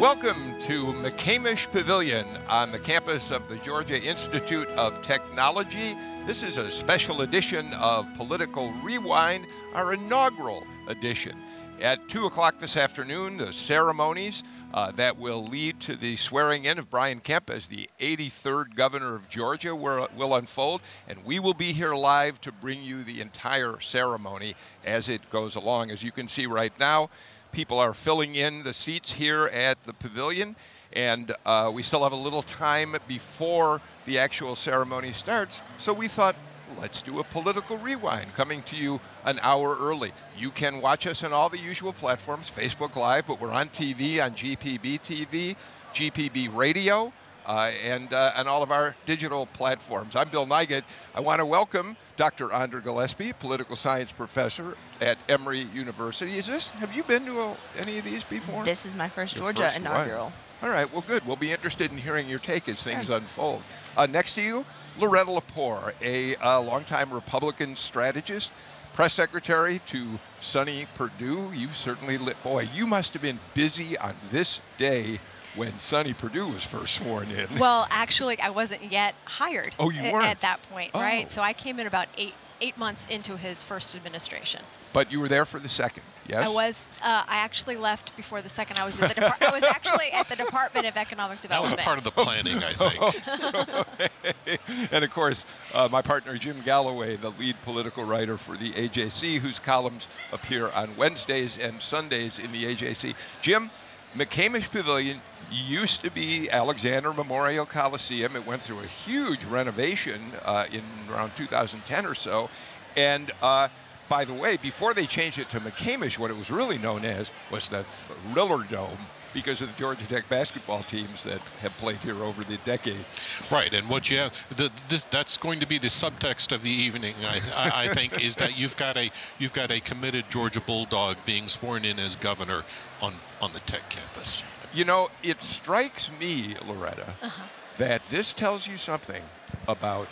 Welcome to McCamish Pavilion on the campus of the Georgia Institute of Technology. This is a special edition of Political Rewind, our inaugural edition. At 2 o'clock this afternoon, the ceremonies uh, that will lead to the swearing in of Brian Kemp as the 83rd governor of Georgia will, will unfold, and we will be here live to bring you the entire ceremony as it goes along. As you can see right now, people are filling in the seats here at the pavilion, and uh, we still have a little time before the actual ceremony starts. So we thought, let's do a political rewind coming to you an hour early. You can watch us on all the usual platforms Facebook Live, but we're on TV on GPB TV, GPB Radio. Uh, and uh, on all of our digital platforms. I'm Bill Nigut. I want to welcome Dr. Andra Gillespie, political science professor at Emory University. Is this? Have you been to a, any of these before? This is my first Your Georgia first inaugural. one. All right. Well, good. We'll be interested in hearing your take as things unfold. Uh, next to you, Loretta Lepore, a uh, longtime Republican strategist, press secretary to Sonny Perdue. You certainly lit. Boy, you must have been busy on this day when Sonny Perdue was first sworn in. Well, actually, I wasn't yet hired. Oh, you weren't? at that point, Oh. right? So I came in about eight eight months into his first administration. but you were there for the second. Yes. I was. Uh, I actually left before the second. I was at the. Depart- I was actually at the Department of Economic Development. That was part of the planning, I think. and of course, uh, my partner Jim Galloway, the lead political writer for the AJC, whose columns appear on Wednesdays and Sundays in the AJC. Jim, McCamish Pavilion used to be Alexander Memorial Coliseum. It went through a huge renovation uh, in around 2010 or so. And uh, by the way, before they changed it to McCamish, what it was really known as was the Thriller Dome because of the Georgia Tech basketball teams that have played here over the decades. Right, and what you have, the, this, that's going to be the subtext of the evening. I, I, I think is that you've got a you've got a committed Georgia Bulldog being sworn in as governor on on the Tech campus. You know, it strikes me, Loretta, uh-huh. that this tells you something about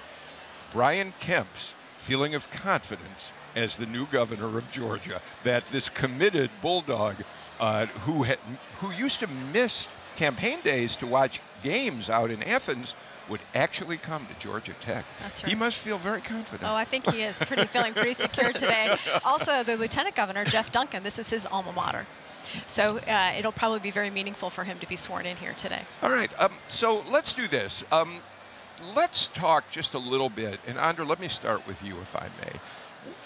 Brian Kemp's feeling of confidence as the new governor of Georgia. That this committed bulldog, uh, who had, who used to miss campaign days to watch games out in Athens, would actually come to Georgia Tech. That's right. He must feel very confident. Oh, I think he is pretty feeling pretty secure today. Also, the Lieutenant Governor Jeff Duncan. This is his alma mater. So uh, it'll probably be very meaningful for him to be sworn in here today. All right. Um, so let's do this. Um, let's talk just a little bit. And Andra, let me start with you, if I may.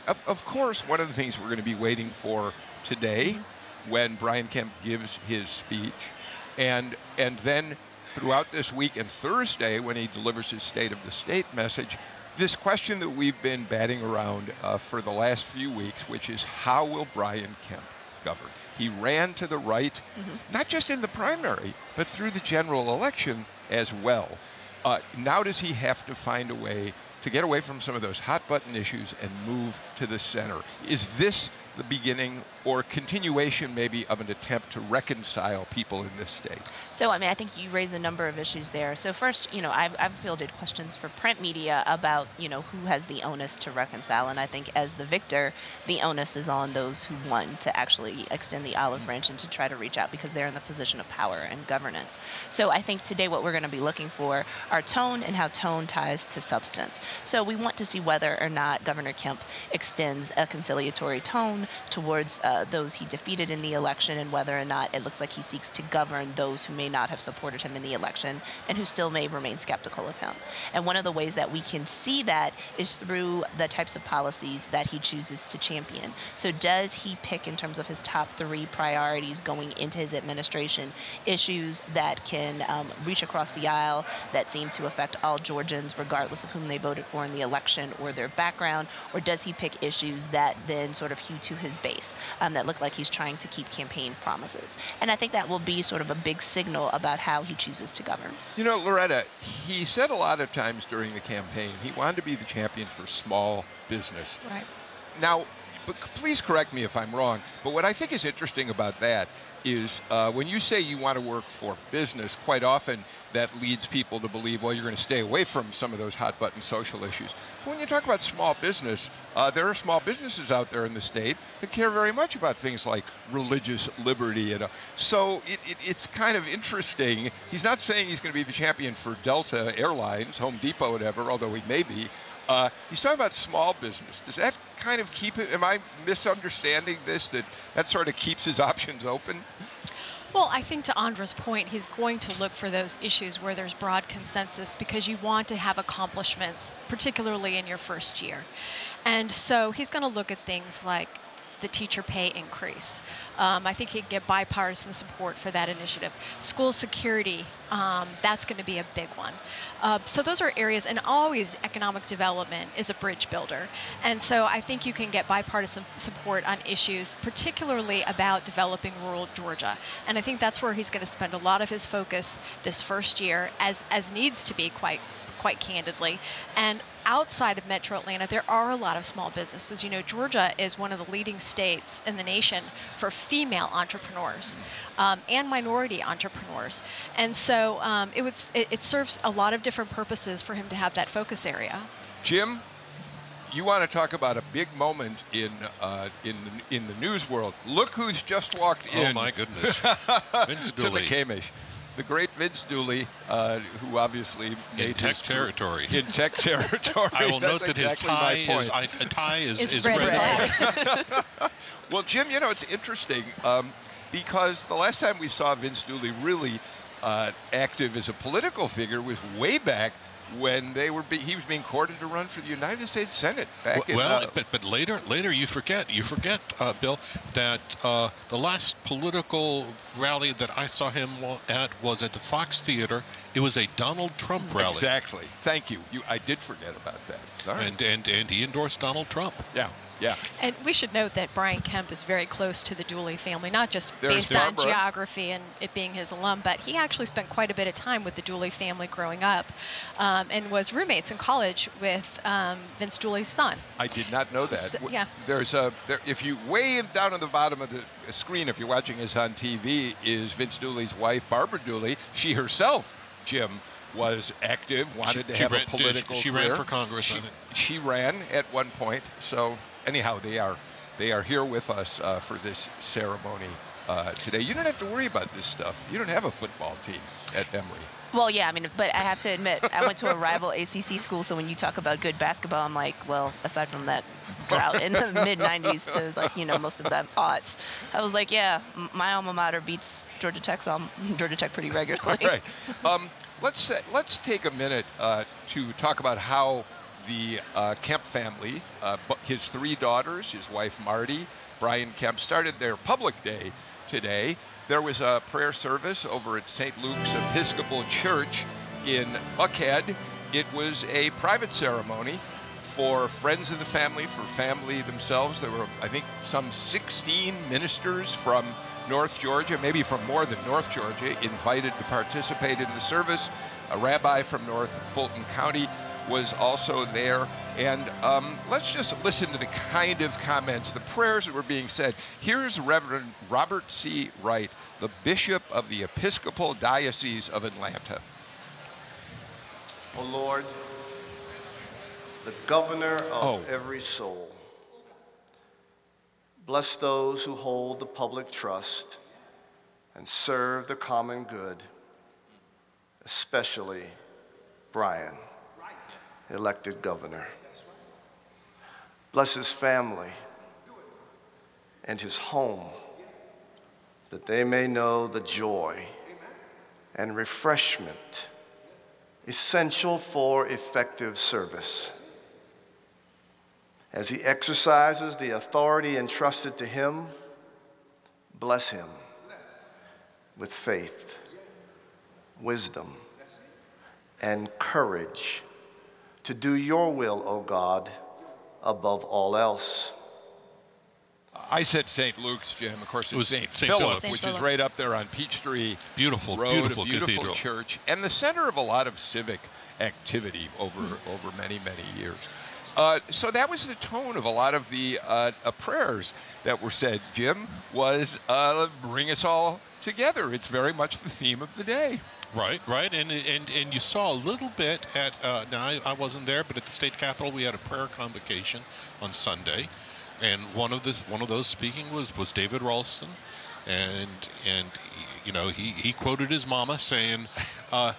Of, of course, one of the things we're going to be waiting for today, when Brian Kemp gives his speech, and and then throughout this week and Thursday when he delivers his State of the State message, this question that we've been batting around uh, for the last few weeks, which is how will Brian Kemp govern? He ran to the right, not just in the primary, but through the general election as well. Uh, now does he have to find a way to get away from some of those hot button issues and move to the center? Is this the beginning or continuation maybe of an attempt to reconcile people in this state? So, I mean, I think you raise a number of issues there. So, first, you know, I've, I've fielded questions for print media about, you know, who has the onus to reconcile. And I think as the victor, the onus is on those who won to actually extend the olive mm. branch and to try to reach out because they're in the position of power and governance. So, I think today what we're going to be looking for are tone and how tone ties to substance. So, we want to see whether or not Governor Kemp extends a conciliatory tone towards uh, those he defeated in the election and whether or not it looks like he seeks to govern those who may not have supported him in the election and who still may remain skeptical of him. And one of the ways that we can see that is through the types of policies that he chooses to champion. So, does he pick, in terms of his top three priorities going into his administration, issues that can um, reach across the aisle that seem to affect all Georgians, regardless of whom they voted for in the election or their background? Or does he pick issues that then sort of hew to his base um, that look like he's trying to keep campaign promises. And I think that will be sort of a big signal about how he chooses to govern. You know, Loretta, he said a lot of times during the campaign he wanted to be the champion for small business. Right. Now, but please correct me if I'm wrong, but what I think is interesting about that is uh, when you say you want to work for business, quite often that leads people to believe, well, you're going to stay away from some of those hot button social issues. But when you talk about small business, uh, there are small businesses out there in the state that care very much about things like religious liberty. And uh, so it, it, it's kind of interesting. He's not saying he's going to be the champion for Delta Airlines, Home Depot, whatever, although he may be. Uh, he's talking about small business. Does that kind of keep it? Am I misunderstanding this? That that sort of keeps his options open? Well, I think to Andra's point, he's going to look for those issues where there's broad consensus because you want to have accomplishments, particularly in your first year. And so he's going to look at things like the teacher pay increase. Um, I think he can get bipartisan support for that initiative. School security, um, that's going to be a big one. Uh, so those are areas, and always economic development is a bridge builder. And so I think you can get bipartisan support on issues, particularly about developing rural Georgia. And I think that's where he's going to spend a lot of his focus this first year, as as needs to be quite quite candidly. And outside of metro Atlanta, there are a lot of small businesses. You know, Georgia is one of the leading states in the nation for female entrepreneurs um, and minority entrepreneurs. And so um, it, would, it, it serves a lot of different purposes for him to have that focus area. Jim, you want to talk about a big moment in uh, in the, in the news world? Look who's just walked Oh in. Oh my goodness, Vince to the Dooley Kamish. The great Vince Dooley, uh, who obviously made in tech his- territory. In tech territory. I will That's note that exactly his tie is I, a tie is, Is is red, red. red. Well, Jim, you know, it's interesting um, because the last time we saw Vince Dooley really uh, active as a political figure was way back when they were be- he was being courted to run for the United States Senate back in. well, uh, but but later later you forget you forget uh, Bill that uh, the last political rally that I saw him at was at the Fox Theater. It was a Donald Trump rally, exactly. Thank you. You, I did forget about that. Right. and and and he endorsed Donald Trump. yeah, yeah. And we should note that Brian Kemp is very close to the Dooley family, not just There's based on Barbara. geography and it being his alum, but he actually spent quite a bit of time with the Dooley family growing up um, and was roommates in college with um, Vince Dooley's son. I did not know that. So- yeah. There's a there, if you way down at the bottom of the screen, if you're watching this on TV, is Vince Dooley's wife, Barbara Dooley. She herself, Jim, was active, wanted to she have ran- a did- political she ran for Congress, I She, think. she ran at one point. So anyhow, they are they are here with us uh, for this ceremony uh, today. You don't have to worry about this stuff. You don't have a football team at Emory. Well, yeah, I mean, but I have to admit, I went to a rival ACC school, so when you talk about good basketball, I'm like, well, aside from that drought in the mid 90s to like, you know, most of them aughts, I was like, yeah, my alma mater beats Georgia Tech's um, Georgia Tech pretty regularly. right. Um, let's say, let's take a minute uh, to talk about how the uh, Kemp family, uh, his three daughters, his wife Marty, Brian Kemp, started their public day today. There was a prayer service over at St. Luke's Episcopal Church in Buckhead. It was a private ceremony for friends of the family, for family themselves. There were, I think, some 16 ministers from North Georgia, maybe from more than North Georgia, invited to participate in the service. A rabbi from North Fulton County was also there. And um, let's just listen to the kind of comments, the prayers that were being said. Here's Reverend Robert C. Wright, the Bishop of the Episcopal Diocese of Atlanta. O Lord, the governor of Oh. every soul, bless those who hold the public trust and serve the common good, especially Brian, elected governor. Bless his family and his home, that they may know the joy and refreshment essential for effective service. As he exercises the authority entrusted to him, bless him with faith, wisdom, and courage to do your will, O God, above all else. I said St. Luke's, Jim. Of course, it was St. St. Philip, Philip's. Which Philip's. is right up there on Peachtree Beautiful, Road, beautiful, a beautiful cathedral. church, and the center of a lot of civic activity over over many many years. Uh, so that was the tone of a lot of the uh, uh, prayers that were said. Jim was uh, bring us all together. It's very much the theme of the day. Right, right, and and and you saw a little bit at. Uh, now I, I wasn't there, but at the state capitol we had a prayer convocation on Sunday, and one of this one of those speaking was was David Ralston, and and you know he he quoted his mama saying. Uh,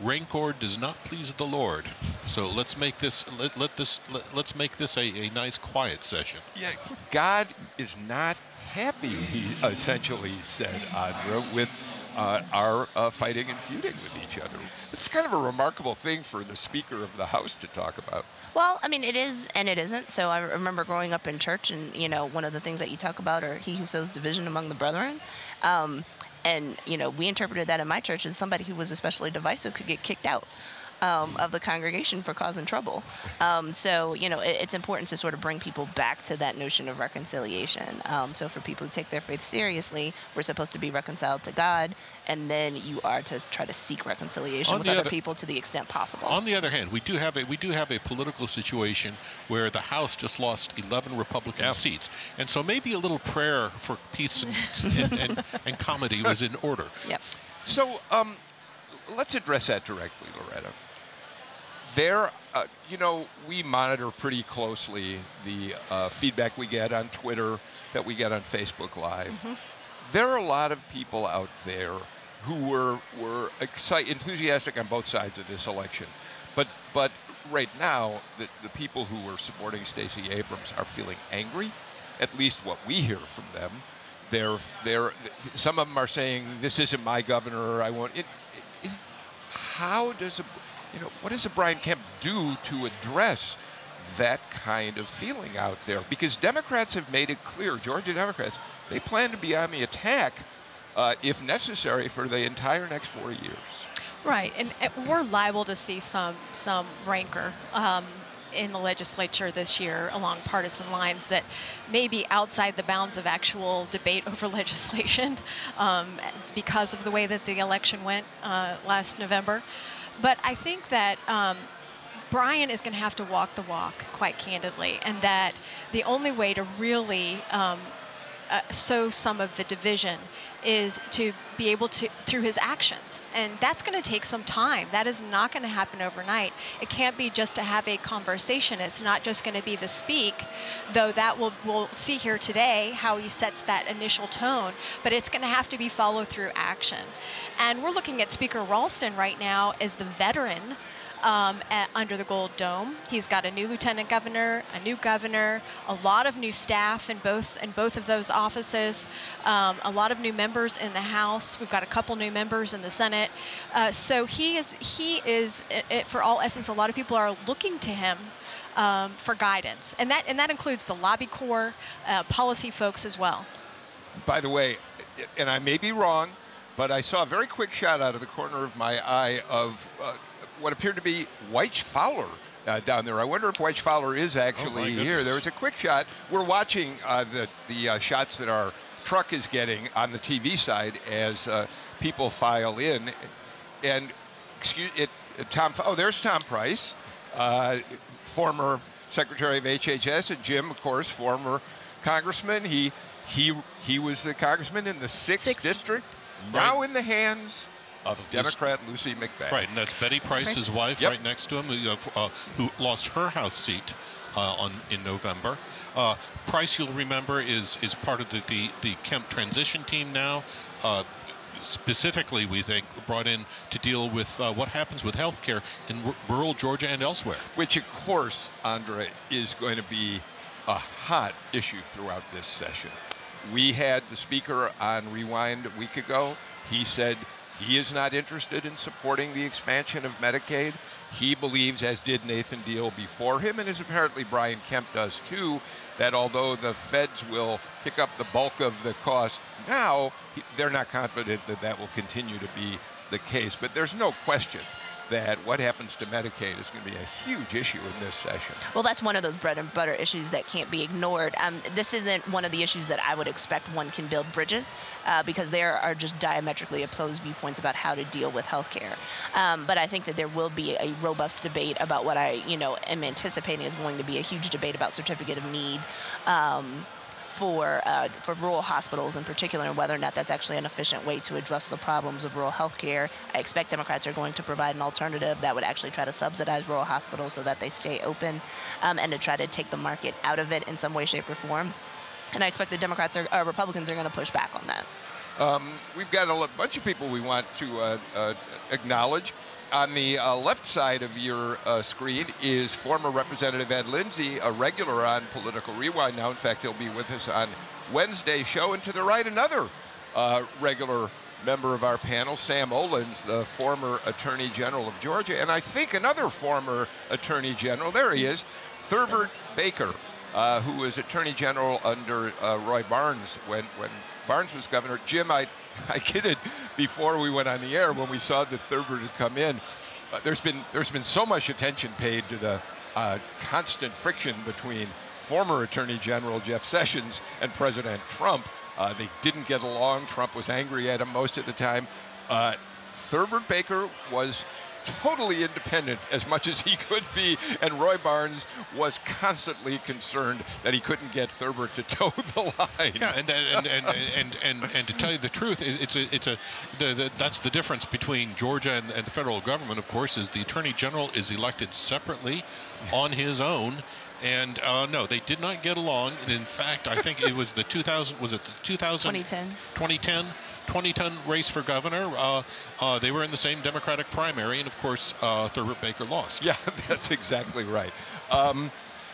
Rancor does not please the Lord, so let's make this let, let this let, let's make this a, a nice quiet session. Yeah, God is not happy. He essentially said, Andra, with uh, our uh, fighting and feuding with each other. It's kind of a remarkable thing for the Speaker of the House to talk about. Well, I mean, it is and it isn't. So I remember growing up in church, and you know, one of the things that you talk about are he who sows division among the brethren. Um, and you know, we interpreted that in my church as somebody who was especially divisive could get kicked out. Um, of the congregation for causing trouble. Um, so, you know, it, it's important to sort of bring people back to that notion of reconciliation. Um, so, for people who take their faith seriously, we're supposed to be reconciled to God, and then you are to try to seek reconciliation On with other other- people to the extent possible. On the other hand, we do have a we do have a political situation where the House just lost 11 Republican Yeah. seats, and so maybe a little prayer for peace and and, and, and comedy was in order. yep. So um, let's address that directly, Loretta. There, uh, you know, we monitor pretty closely the uh, feedback we get on Twitter, that we get on Facebook Live. There are a lot of people out there who were were enthusiastic on both sides of this election, but but right now, the, the people who were supporting Stacey Abrams are feeling angry. At least what we hear from them. They're they're some of them are saying this isn't my governor. I want it. it, it how does a you know what does a Brian Kemp do to address that kind of feeling out there? Because Democrats have made it clear, Georgia Democrats, they plan to be on the attack uh, if necessary for the entire next four years. Right, and uh, we're liable to see some some rancor um, in the legislature this year along partisan lines that may be outside the bounds of actual debate over legislation um, because of the way that the election went uh, last November. But I think that. Um, Brian is going to have to walk the walk, quite candidly, and that the only way to really um, uh, sow some of the division is to be able to through his actions. And that's going to take some time. That is not going to happen overnight. It can't be just to have a conversation. It's not just going to be the speak though that will we'll see here today how he sets that initial tone but it's going to have to be follow through action. And we're looking at speaker ralston right now as the veteran um, at, under the Gold Dome. He's got a new lieutenant governor, a new governor, a lot of new staff in both in both of those offices, um, a lot of new members in the House. We've got a couple new members in the Senate. Uh, so he is he is it, for all essence. A lot of people are looking to him. Um, for guidance, and that and that includes the lobby corps, uh, policy folks as well. By the way, and I may be wrong, but I saw a very quick shot out of the corner of my eye of uh, what appeared to be Wyche Fowler uh, down there. I wonder if Wyche Fowler is actually here. There was a quick shot. We're watching uh, the the uh, shots that our truck is getting on the TV side as uh, people file in, and excuse it. Tom. Oh, there's Tom Price, uh, former Secretary of HHS, and Jim, of course, former Congressman. He he he was the congressman in the sixth, Sixth. district. Now in the hands of Democrat Lucy McBath. Right, and that's Betty Price, wife, Yep. right next to him, who, uh, uh, who lost her House seat uh, on in November. Uh, Price, you'll remember, is is part of the the, the Kemp transition team now. Uh, specifically, we think brought in to deal with uh, what happens with health care in r- rural Georgia and elsewhere. Which, of course, Andra, is going to be a hot issue throughout this session. We had the speaker on Rewind a week ago. He said he is not interested in supporting the expansion of Medicaid. He believes, as did Nathan Deal before him, and as apparently Brian Kemp does too, that although the feds will pick up the bulk of the cost now, they're not confident that that will continue to be the case. But there's no question that what happens to Medicaid is going to be a huge issue in this session. Well, that's one of those bread and butter issues that can't be ignored. Um, this isn't one of the issues that I would expect one can build bridges uh, because there are just diametrically opposed viewpoints about how to deal with healthcare. Um, but I think that there will be a robust debate about what I, you know, am anticipating is going to be a huge debate about certificate of need. Um, for uh, for rural hospitals in particular, and whether or not that's actually an efficient way to address the problems of rural health care. I expect Democrats are going to provide an alternative that would actually try to subsidize rural hospitals so that they stay open, um, and to try to take the market out of it in some way, shape, or form. And I expect the Democrats or uh, Republicans are going to push back on that. Um, we've got a bunch of people we want to uh, uh acknowledge on the uh, left side of your uh, screen is former Representative Ed Lindsay, a regular on Political Rewind now. In fact, he'll be with us on Wednesday show. And to the right, another uh, regular member of our panel, Sam Olens, the former Attorney General of Georgia, and I think another former Attorney General. There he is, Thurbert Baker, uh, who was Attorney General under uh, Roy Barnes when, when Barnes was governor. Jim, I I get it before we went on the air when we saw the Thurbert had come in. Uh, there's been there's been so much attention paid to the uh, constant friction between former Attorney General Jeff Sessions and President Trump. Uh, they didn't get along. Trump was angry at him most of the time. Uh, Thurbert Baker was totally independent as much as he could be, and Roy Barnes was constantly concerned that he couldn't get Thurbert to toe the line. Yeah, and and and and, and, and, to tell you the truth, it's a it's a the, the, that's the difference between Georgia and, and the federal government. Of course, is the attorney general is elected separately on his own. And uh, no, they did not get along. And in fact, I think it was the 2000 was it the 2000 2010 2010 2010 race for governor. Uh, uh, they were in the same Democratic primary, and of course, uh, Thurbert Baker lost. Yeah, that's exactly right. Um,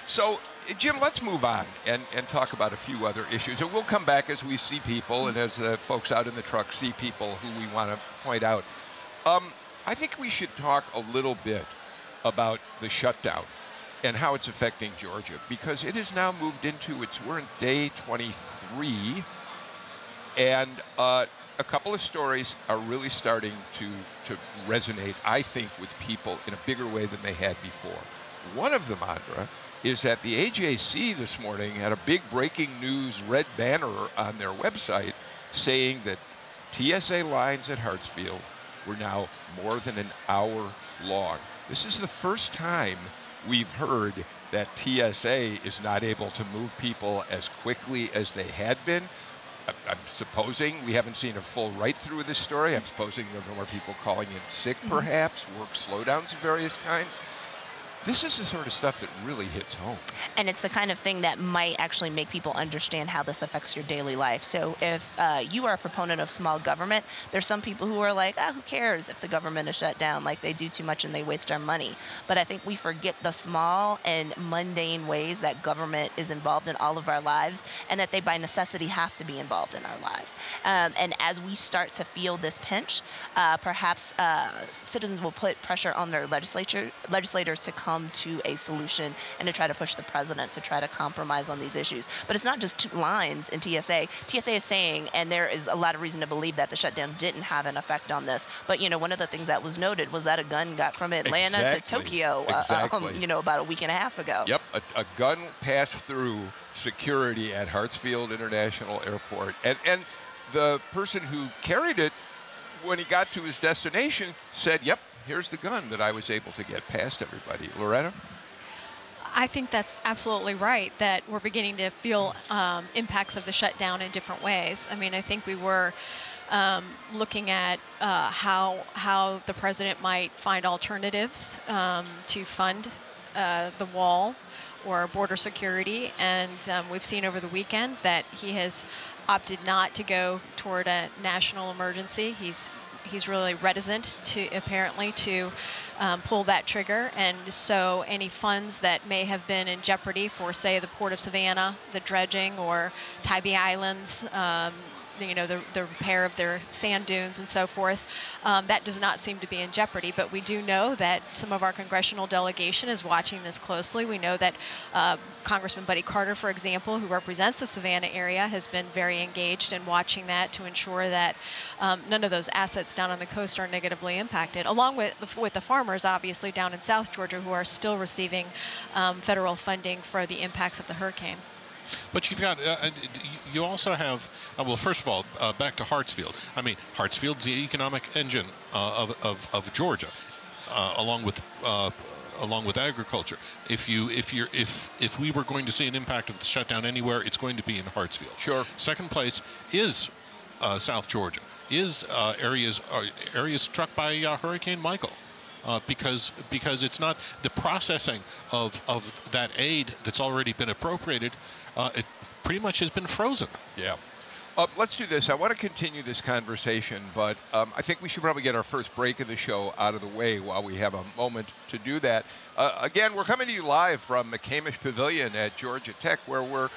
so, Jim, let's move on and, and talk about a few other issues. And we'll come back as we see people and as the folks out in the truck see people who we want to point out. Um, I think we should talk a little bit about the shutdown and how it's affecting Georgia because it has now moved into its, we're in day 23. And uh, a couple of stories are really starting to, to resonate, I think, with people in a bigger way than they had before. One of them, Andra, is that the AJC this morning had a big breaking news red banner on their website saying that TSA lines at Hartsfield were now more than an hour long. This is the first time we've heard that TSA is not able to move people as quickly as they had been. I'm supposing we haven't seen a full write through of this story. I'm supposing there are more people calling in sick, mm-hmm. perhaps, work slowdowns of various kinds this is the sort of stuff that really hits home. And it's the kind of thing that might actually make people understand how this affects your daily life. So if uh, you are a proponent of small government, there's some people who are like, ah, who cares if the government is shut down? Like they do too much and they waste our money. But I think we forget the small and mundane ways that government is involved in all of our lives and that they by necessity have to be involved in our lives. Um, and as we start to feel this pinch, uh, perhaps uh, citizens will put pressure on their legislature legislators to come come to a solution and to try to push the president to try to compromise on these issues. But it's not just two lines in TSA. TSA is saying, and there is a lot of reason to believe that the shutdown didn't have an effect on this. But you know, one of the things that was noted was that a gun got from Atlanta exactly. to Tokyo, exactly. uh, um, you know, about a week and a half ago. Yep, a, a gun passed through security at Hartsfield International Airport, and and the person who carried it when he got to his destination said, "Yep, here's the gun that I was able to get past everybody. Loretta? I think that's absolutely right that we're beginning to feel um, impacts of the shutdown in different ways. I mean, I think we were um, looking at uh, how how the president might find alternatives um, to fund uh, the wall or border security, and um, we've seen over the weekend that he has opted not to go toward a national emergency. He's he's really reticent to apparently to um, pull that trigger. And so any funds that may have been in jeopardy for, say, the Port of Savannah, the dredging, or Tybee Islands, um, you know, the, the repair of their sand dunes and so forth. Um, that does not seem to be in jeopardy, but we do know that some of our congressional delegation is watching this closely. We know that uh, Congressman Buddy Carter, for example, who represents the Savannah area, has been very engaged in watching that to ensure that um, none of those assets down on the coast are negatively impacted, along with the, with the farmers, obviously, down in South Georgia, who are still receiving um, federal funding for the impacts of the hurricane. But you've got, uh, uh you also have, uh, well, first of all, uh, back to Hartsfield. I mean, Hartsfield's the economic engine uh, of, of, of, Georgia, uh, along with along with agriculture. If you if you're if if we were going to see an impact of the shutdown anywhere, it's going to be in Hartsfield. Sure. Second place is South Georgia. Is areas areas struck by Hurricane Michael uh, because because it's not the processing of of that aid that's already been appropriated. Uh, it pretty much has been frozen. Yeah. Uh, let's do this. I want to continue this conversation, but um, I think we should probably get our first break of the show out of the way while we have a moment to do that. Uh, again, we're coming to you live from McCamish Pavilion at Georgia Tech, where we're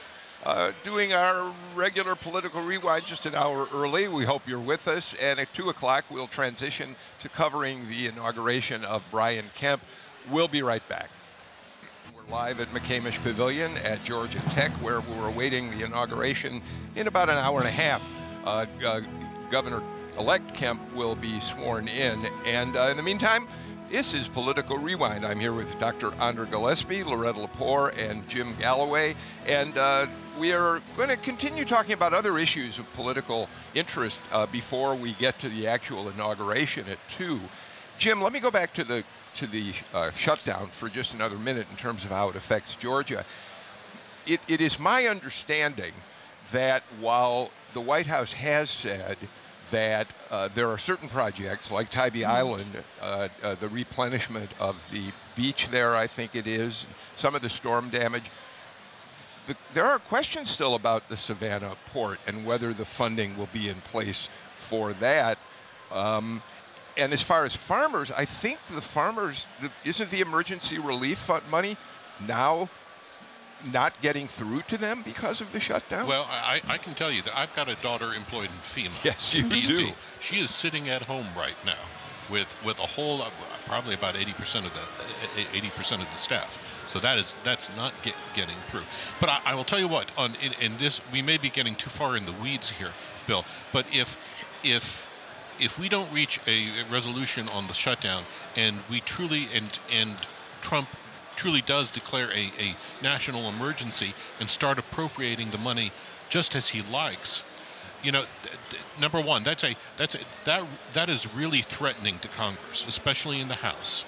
uh, doing our regular political rewind just an hour early. We hope you're with us. And at 2 o'clock, we'll transition to covering the inauguration of Brian Kemp. We'll be right back. We're live at McCamish Pavilion at Georgia Tech, where we're awaiting the inauguration in about an hour and a half. Uh, uh, Governor elect Kemp will be sworn in. And uh, in the meantime, this is Political Rewind. I'm here with Dr. Andra Gillespie, Loretta Lepore, and Jim Galloway. And uh, we are going to continue talking about other issues of political interest uh, before we get to the actual inauguration at 2. Jim, let me go back to the, to the uh, shutdown for just another minute in terms of how it affects Georgia. It, it is my understanding that while the White House has said that uh, there are certain projects like Tybee mm-hmm. Island, uh, uh, the replenishment of the beach there, I think it is, some of the storm damage. The, there are questions still about the Savannah port and whether the funding will be in place for that. Um, and as far as farmers, I think the farmers, the, isn't the emergency relief fund money now not getting through to them because of the shutdown? Well, I, I can tell you that I've got a daughter employed in FEMA. Yes, you DC. do. She is sitting at home right now with with a whole probably about 80% of the eh, eh, 80% of the staff. So that is that's not get, getting through. But I, I, will tell you what on in, in this we may be getting too far in the weeds here, Bill. But if if if we don't reach a resolution on the shutdown and we truly and and Trump truly does declare a, a national emergency and start appropriating the money just as he likes, you know, number one, that's a that's a, that that is really threatening to Congress, especially in the House,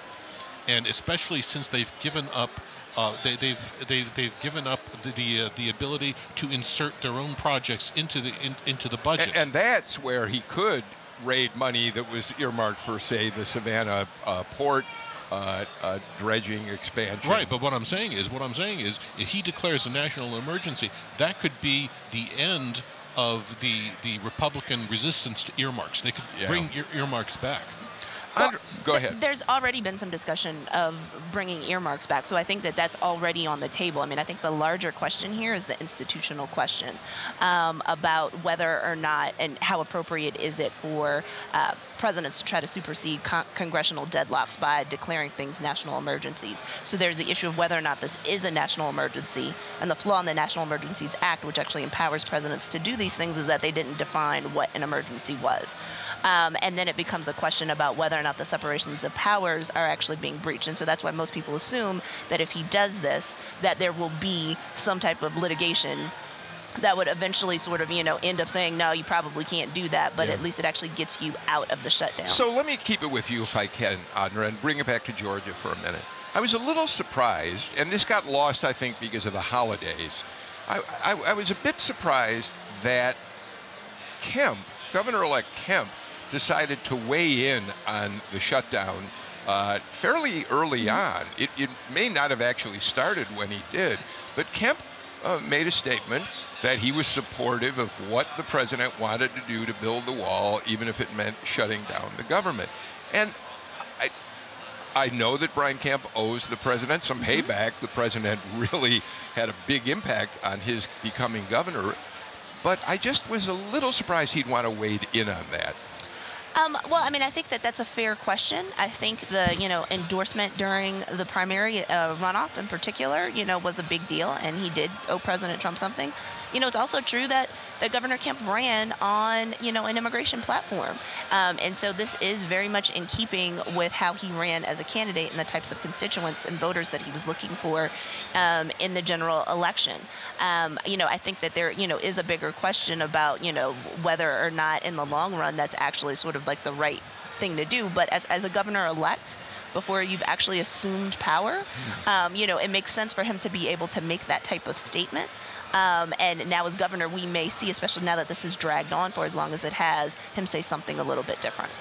and especially since they've given up. Uh, they, they've they've they've given up the the, uh, the ability to insert their own projects into the in, into the budget, and, and, that's where he could raid money that was earmarked for, say, the Savannah uh, port uh, uh, dredging expansion. Right, but what I'm saying is, what I'm saying is, if he declares a national emergency, that could be the end of the the Republican resistance to earmarks. They could yeah. bring ear- earmarks back. Well, Go ahead. There's already been some discussion of bringing earmarks back, so I think that that's already on the table. I mean, I think the larger question here is the institutional question um, about whether or not and how appropriate is it for uh, presidents to try to supersede con- congressional deadlocks by declaring things national emergencies. So there's the issue of whether or not this is a national emergency, and the flaw in the National Emergencies Act, which actually empowers presidents to do these things, is that they didn't define what an emergency was. Um, and then it becomes a question about whether or not the separations of powers are actually being breached. And so that's why most people assume that if he does this, that there will be some type of litigation that would eventually sort of, you know, end up saying, no, you probably can't do that, but yeah. at least it actually gets you out of the shutdown. So let me keep it with you if I can, Andra, and bring it back to Georgia for a minute. I was a little surprised, and this got lost, I think, because of the holidays. I, I, I was a bit surprised that Kemp, Governor elect Kemp, decided to weigh in on the shutdown uh, fairly early mm-hmm. on. It, it, may not have actually started when he did, but Kemp uh, made a statement that he was supportive of what the president wanted to do to build the wall, even if it meant shutting down the government. And I, I know that Brian Kemp owes the president some mm-hmm. payback. The president really had a big impact on his becoming governor. but I just was a little surprised he'd want to wade in on that. Um, well, I mean, I think that that's a fair question. I think the you know endorsement during the primary uh, runoff in particular, you know, was a big deal, and he did owe President Trump something. You know, it's also true that, that Governor Kemp ran on, you know, an immigration platform. Um, and so this is very much in keeping with how he ran as a candidate and the types of constituents and voters that he was looking for um, in the general election. Um, you know, I think that there, you know, is a bigger question about, you know, whether or not in the long run that's actually sort of like the right thing to do. But as, as a governor elect, before you've actually assumed power, hmm. um, you know, it makes sense for him to be able to make that type of statement. Um, and now, as governor, we may see, especially now that this has dragged on for as long as it has, him say something a little bit different.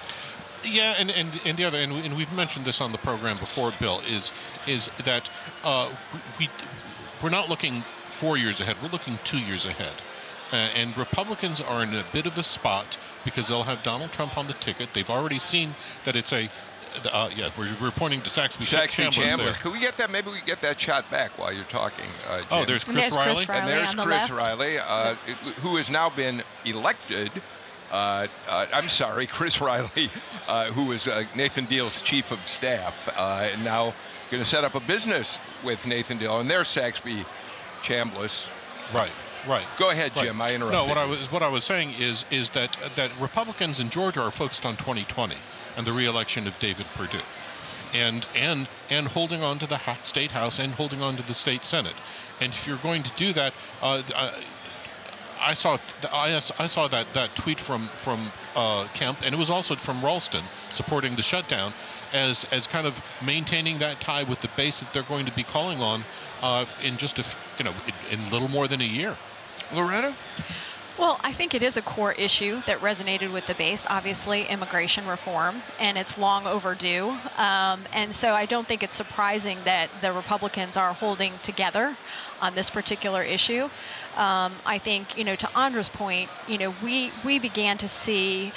Yeah, and, and, and the other, and, we, and we've mentioned this on the program before, Bill, is is that uh, we we're not looking four years ahead. We're looking two years ahead. Uh, and Republicans are in a bit of a spot because they'll have Donald Trump on the ticket. They've already seen that it's a uh, yeah, we're, we're pointing to Saxby, Saxby Chambliss. There. Could we get that? Maybe we get that shot back while you're talking. Uh, oh, there's Chris, there's Riley. Chris Riley. And there's Chris the Riley, uh, who has now been elected. Uh, uh, I'm sorry, Chris Riley, uh, who was Nathan Deal's chief of staff, and now going to set up a business with Nathan Deal, and there's Saxby Chambliss. Right. Right. Go ahead, Jim. Right. I interrupted. No, what I was what I was saying is is that that Republicans in Georgia are focused on 2020 and the reelection of David Perdue, and and and holding on to the state house and holding on to the state senate. And if you're going to do that, uh, I saw I, I saw that, that tweet from from uh, Kemp, and it was also from Ralston supporting the shutdown, as as kind of maintaining that tie with the base that they're going to be calling on uh, in just a you know in, in little more than a year. Loretta. Well, I think it is a core issue that resonated with the base, obviously, immigration reform, and it's long overdue. Um, and so I don't think it's surprising that the Republicans are holding together on this particular issue. Um, I think, you know, to Andra's point, you know, we, we began to see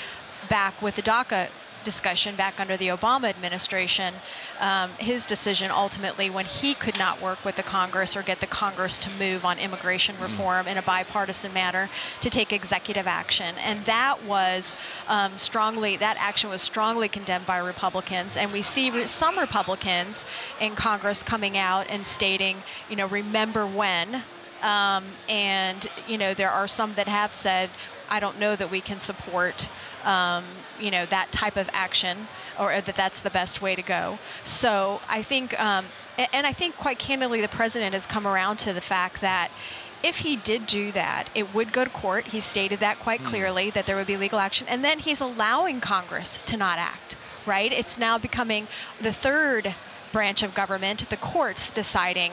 back with the DACA discussion back under the Obama administration, um, his decision ultimately when he could not work with the Congress or get the Congress to move on immigration mm. reform mm. in a bipartisan manner to take executive action. And that was um, strongly, that action was strongly condemned by Republicans. And we see some Republicans in Congress coming out and stating, you know, remember when. Um, and, you know, there are some that have said, I don't know that we can support um, you know that type of action or that that's the best way to go so i think um, and i think quite candidly the president has come around to the fact that if he did do that, it would go to court. He stated that quite hmm. clearly that there would be legal action. And then he's allowing Congress to not act, right? It's now becoming the third branch of government, the courts deciding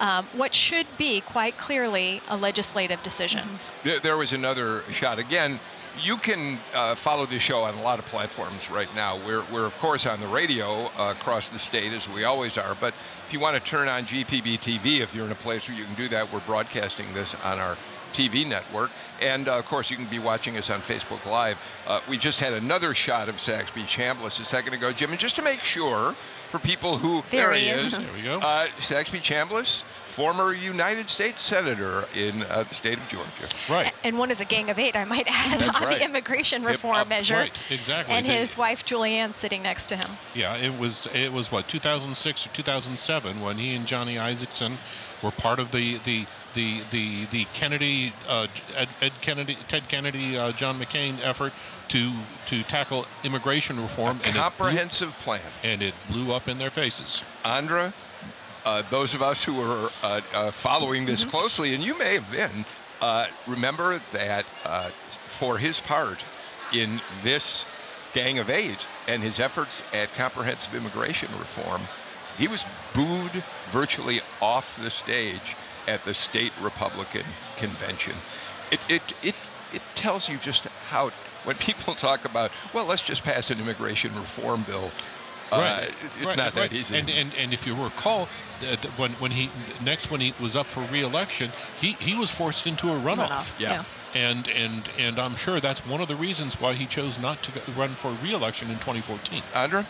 um, what should be quite clearly a legislative decision. Mm-hmm. There, there was another shot again you can uh, follow the show on a lot of platforms right now. We're, we're of course, on the radio uh, across the state, as we always are. But if you want to turn on GPB TV, if you're in a place where you can do that, we're broadcasting this on our TV network. And uh, of course, you can be watching us on Facebook Live. Uh, we just had another shot of Saxby Chambliss a second ago, Jim. And just to make sure for people who. There, there he is. is. There we go. Uh, Saxby Chambliss former United States Senator in uh, the state of Georgia. Right. And one of the Gang of Eight, I might add, That's on right. the immigration reform yep, uh, measure. Right, exactly. And they, his wife Julianne sitting next to him. Yeah, it was it was what 2006 or 2007 when he and Johnny Isakson were part of the the the the the Kennedy uh, Ed, Ed, Kennedy Ted Kennedy uh, John McCain effort to to tackle immigration reform a and comprehensive blew, plan and it blew up in their faces. Andra, uh, those of us who are uh, uh, following this mm-hmm. closely, and you may have been, uh, remember that uh, for his part in this Gang of Eight and his efforts at comprehensive immigration reform, he was booed virtually off the stage at the state Republican convention. It, it, it, it tells you just how, when people talk about, well, let's just pass an immigration reform bill, right. Uh, it's right. not that right. easy. And, and and if you recall, uh, when when he next when he was up for re-election, he he was forced into a runoff. runoff. Yeah. yeah. And and and I'm sure that's one of the reasons why he chose not to run for re-election in 2014. Andra.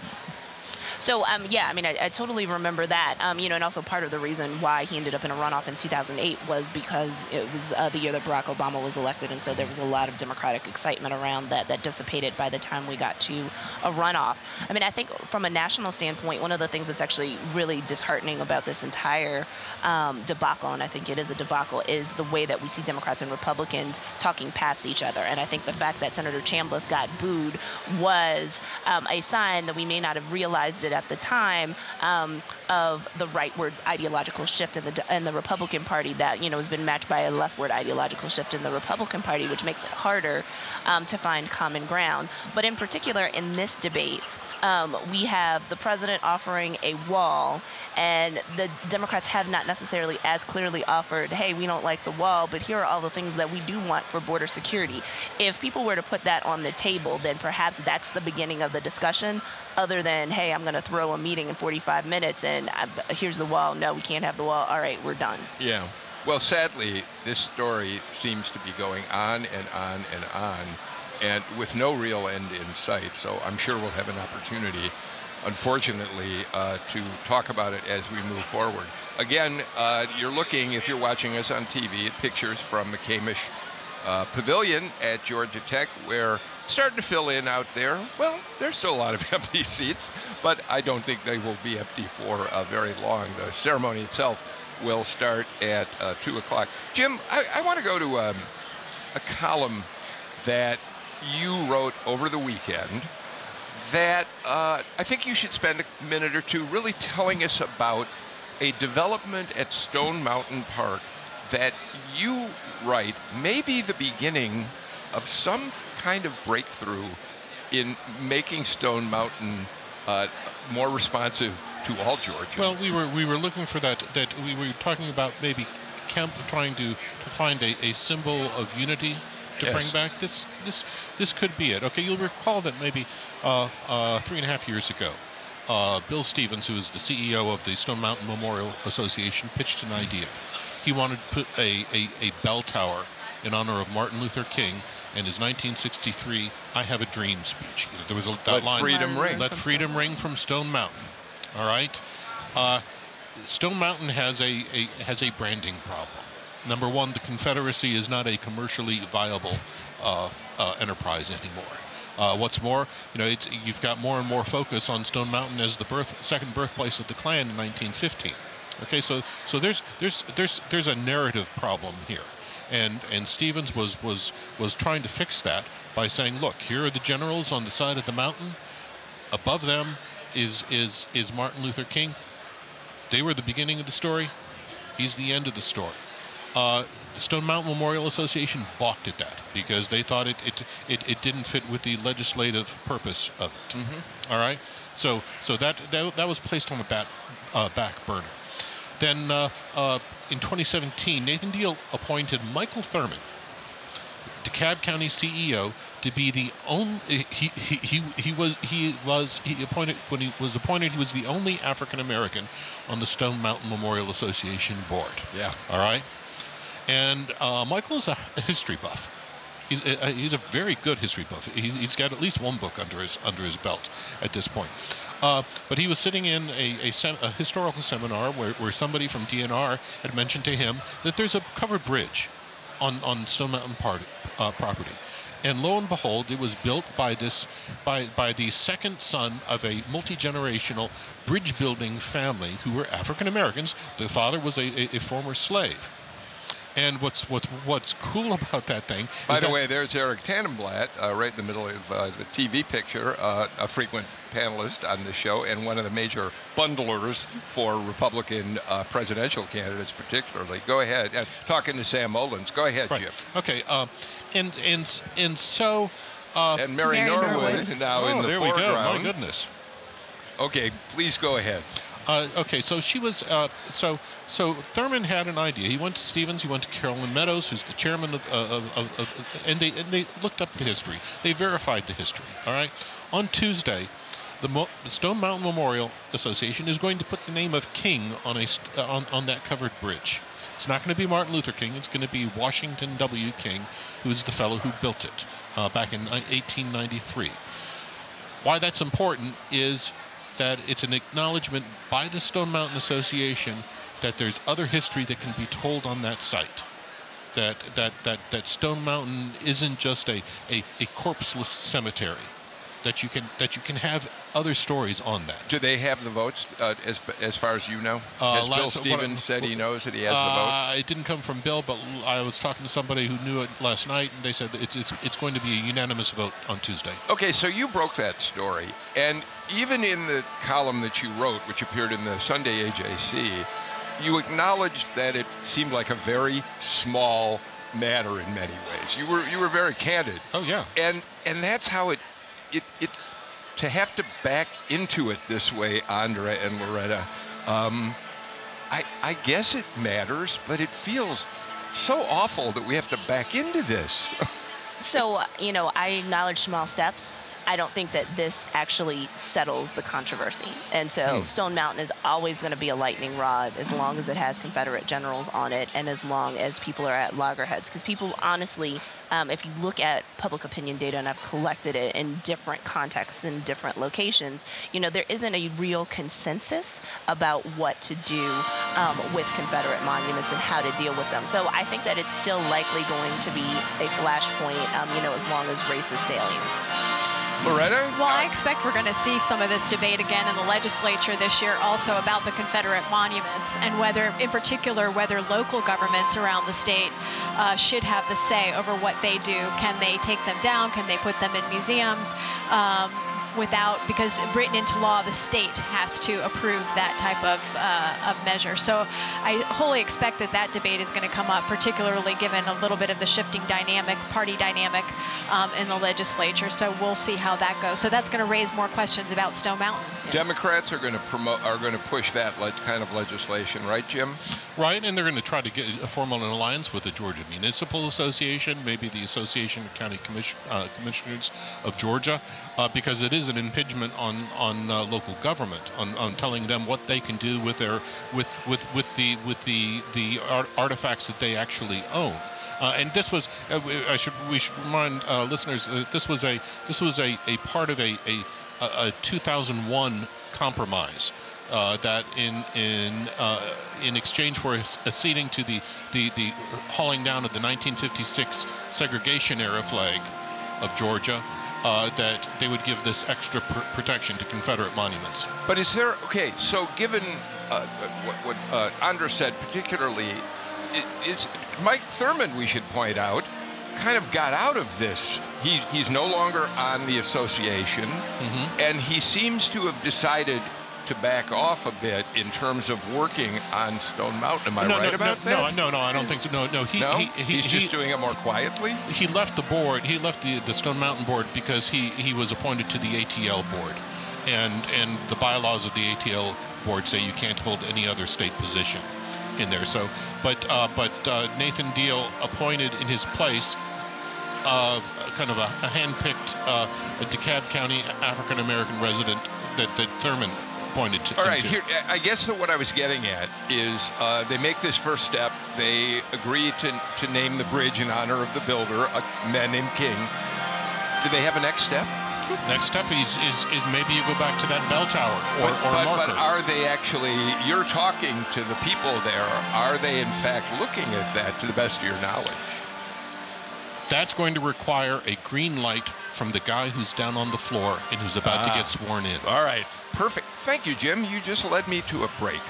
So um, yeah, I mean, I, I totally remember that. Um, you know, and also part of the reason why he ended up in a runoff in 2008 was because it was uh, the year that Barack Obama was elected, and so there was a lot of Democratic excitement around that that dissipated by the time we got to a runoff. I mean, I think from a national standpoint, one of the things that's actually really disheartening about this entire um, debacle, and I think it is a debacle, is the way that we see Democrats and Republicans talking past each other. And I think the fact that Senator Chambliss got booed was um, a sign that we may not have realized at the time um, of the rightward ideological shift in the in the Republican Party that you know has been matched by a leftward ideological shift in the Republican Party, which makes it harder um, to find common ground. But in particular, in this debate, um, we have the president offering a wall, and the Democrats have not necessarily as clearly offered, hey, we don't like the wall, but here are all the things that we do want for border security. If people were to put that on the table, then perhaps that's the beginning of the discussion, other than, hey, I'm going to throw a meeting in 45 minutes and I, uh, here's the wall. No, we can't have the wall. All right, we're done. Yeah. Well, sadly, this story seems to be going on and on and on and with no real end in sight. So I'm sure we'll have an opportunity, unfortunately, uh, to talk about it as we move forward. Again, uh, you're looking, if you're watching us on TV, at pictures from McCamish uh, Pavilion at Georgia Tech, where starting to fill in out there. Well, there's still a lot of empty seats, but I don't think they will be empty for uh, very long. The ceremony itself will start at uh, 2 o'clock. Jim, I, I want to go to um, a column that you wrote over the weekend that uh, I think you should spend a minute or two really telling us about a development at Stone Mountain Park that you write may be the beginning of some kind of breakthrough in making Stone Mountain uh, more responsive to all Georgians. Well, we were we were looking for that that we were talking about maybe camp trying to, to find a, a symbol of unity to yes. bring back. This this this could be it. Okay, you'll recall that maybe uh, uh, three and a half years ago, uh, Bill Stevens, who is the CEO of the Stone Mountain Memorial Association, pitched an idea. He wanted to put a, a, a bell tower in honor of Martin Luther King and his 1963 "I Have a Dream" speech. There was a, that Let line. freedom ring. Let freedom ring from Stone Mountain. All right. Uh, Stone Mountain has a, a has a branding problem number one, the Confederacy is not a commercially viable uh, uh, enterprise anymore. Uh, what's more, you know, you've got more and more focus on Stone Mountain as the birth, second birthplace of the Klan in 1915. Okay, so so there's there's there's there's a narrative problem here, and and Stevens was was was trying to fix that by saying, look, here are the generals on the side of the mountain. Above them is is is Martin Luther King. They were the beginning of the story. He's the end of the story. Uh, the Stone Mountain Memorial Association balked at that because they thought it it, it, it didn't fit with the legislative purpose of it. Mm-hmm. All right, so so that that, that was placed on the back uh, back burner. Then uh, uh, in 2017, Nathan Deal appointed Michael Thurmond, DeKalb County CEO, to be the only he, he, he, he was he was he appointed when he was appointed he was the only African American on the Stone Mountain Memorial Association board. Yeah. All right. And uh, Michael is a history buff. He's a, he's a very good history buff. He's, he's got at least one book under his under his belt at this point. Uh, but he was sitting in a, a, sem- a, historical seminar where, where somebody from DNR had mentioned to him that there's a covered bridge on, on Stone Mountain part, uh, property. And lo and behold, it was built by this by by the second son of a multi-generational bridge building family who were African Americans. The father was a, a, a former slave. And what's what's what's cool about that thing? By the way, there's Eric Tanenblatt, uh, right in the middle of uh, the TV picture, uh, a frequent panelist on the show and one of the major bundlers for Republican uh, presidential candidates, particularly. Go ahead, uh, talking to Sam Mullins. Go ahead, right. Jim. Okay, uh, and and and so. and Mary, Mary Norwood, Norwood, now oh, in the there foreground. we go. My goodness. Okay, please go ahead. Uh, okay, so she was uh, so so Thurmond had an idea. He went to Stevens. He went to Carolyn Meadows, who's the chairman of, of, of, of, and they and they looked up the history. They verified the history. All right. On Tuesday, the, Mo- Stone Mountain Memorial Association is going to put the name of King on a st- uh, on on that covered bridge. It's not going to be Martin Luther King. It's going to be Washington W. King, who's the fellow who built it uh, back in 1893. Why that's important is that it's an acknowledgement by the Stone Mountain Association that there's other history that can be told on that site. That that that that Stone Mountain isn't just a, a, a corpseless cemetery. That you can that you can have other stories on that. Do they have the votes uh, as as far as you know? Uh, Has Bill Stevens said he knows that he has the votes? Uh, it didn't come from Bill, but I was talking to somebody who knew it last night, and they said it's it's it's going to be a unanimous vote on Tuesday. Okay, so you broke that story, and even in the column that you wrote, which appeared in the Sunday AJC, you acknowledged that it seemed like a very small matter in many ways. You were you were very candid, Oh yeah. and and that's how it it it to have to back into it this way, Andra and Loretta. Um, I I guess it matters, but it feels so awful that we have to back into this. So, you know, I acknowledge small steps. I don't think that this actually settles the controversy. And so Stone Mountain is always going to be a lightning rod as long as it has Confederate generals on it and as long as people are at loggerheads. Because people, honestly, um, if you look at public opinion data, and I've collected it in different contexts and different locations, you know, there isn't a real consensus about what to do um, with Confederate monuments and how to deal with them. So I think that it's still likely going to be a flashpoint, um, you know, as long as race is salient. Loretta? Well, I expect we're going to see some of this debate again in the legislature this year, also about the Confederate monuments and whether, in particular, whether local governments around the state uh, should have the say over what they do. Can they take them down? Can they put them in museums? Um, without because written into law the state has to approve that type of, uh, of measure. So i wholly expect that that debate is going to come up particularly given a little bit of the shifting dynamic party dynamic um, in the legislature. So we'll see how that goes. So that's going to raise more questions about stone mountain. Democrats are going to promote, are going to push that le- kind of legislation, right, Jim? Right, and they're going to try to get a formal alliance with the Georgia Municipal Association, maybe the Association of County Commission, uh, Commissioners of Georgia, uh, because it is an impingement on on uh, local government, on, on telling them what they can do with their with with with the with the the art- artifacts that they actually own. Uh, and this was, uh, we- I should, we should remind uh, listeners that this was a, this was a, a part of a, a, a a 2001 compromise uh, that in in uh, in exchange for a, a to the, the the hauling down of the 1956 segregation era flag of Georgia, uh, that they would give this extra pr- protection to Confederate monuments. But is there okay? So, given uh, what, what uh, Andra said, particularly, it, it's Mike Thurmond. We should point out, kind of got out of this. He, he's no longer on the association, and he seems to have decided to back off a bit in terms of working on Stone Mountain. Am I no, right no, about no, that? no, no, no, I don't think so. No, no, he, No? he, he he's just he- doing it more quietly. he left the board. He left the, the Stone Mountain board because he, he was appointed to the ATL board, and and the bylaws of the ATL board say you can't hold any other state position in there. So, but uh, but uh, Nathan Deal appointed in his place. Uh, kind of a, a hand-picked uh, a DeKalb County African American resident that, that Thurmond to. All right, into. here, I guess that what I was getting at is uh, they make this first step. They agree to, to name the bridge in honor of the builder, a man named King. Do they have a next step? Next step is, is is maybe you go back to that bell tower or, but, or but, marker. but are they actually, you're talking to the people there, are they in fact looking at that to the best of your knowledge? That's going to require a green light from the guy who's down on the floor and who's about to Ah. get sworn in. All right, perfect. Thank you, Jim. You just led me to a break.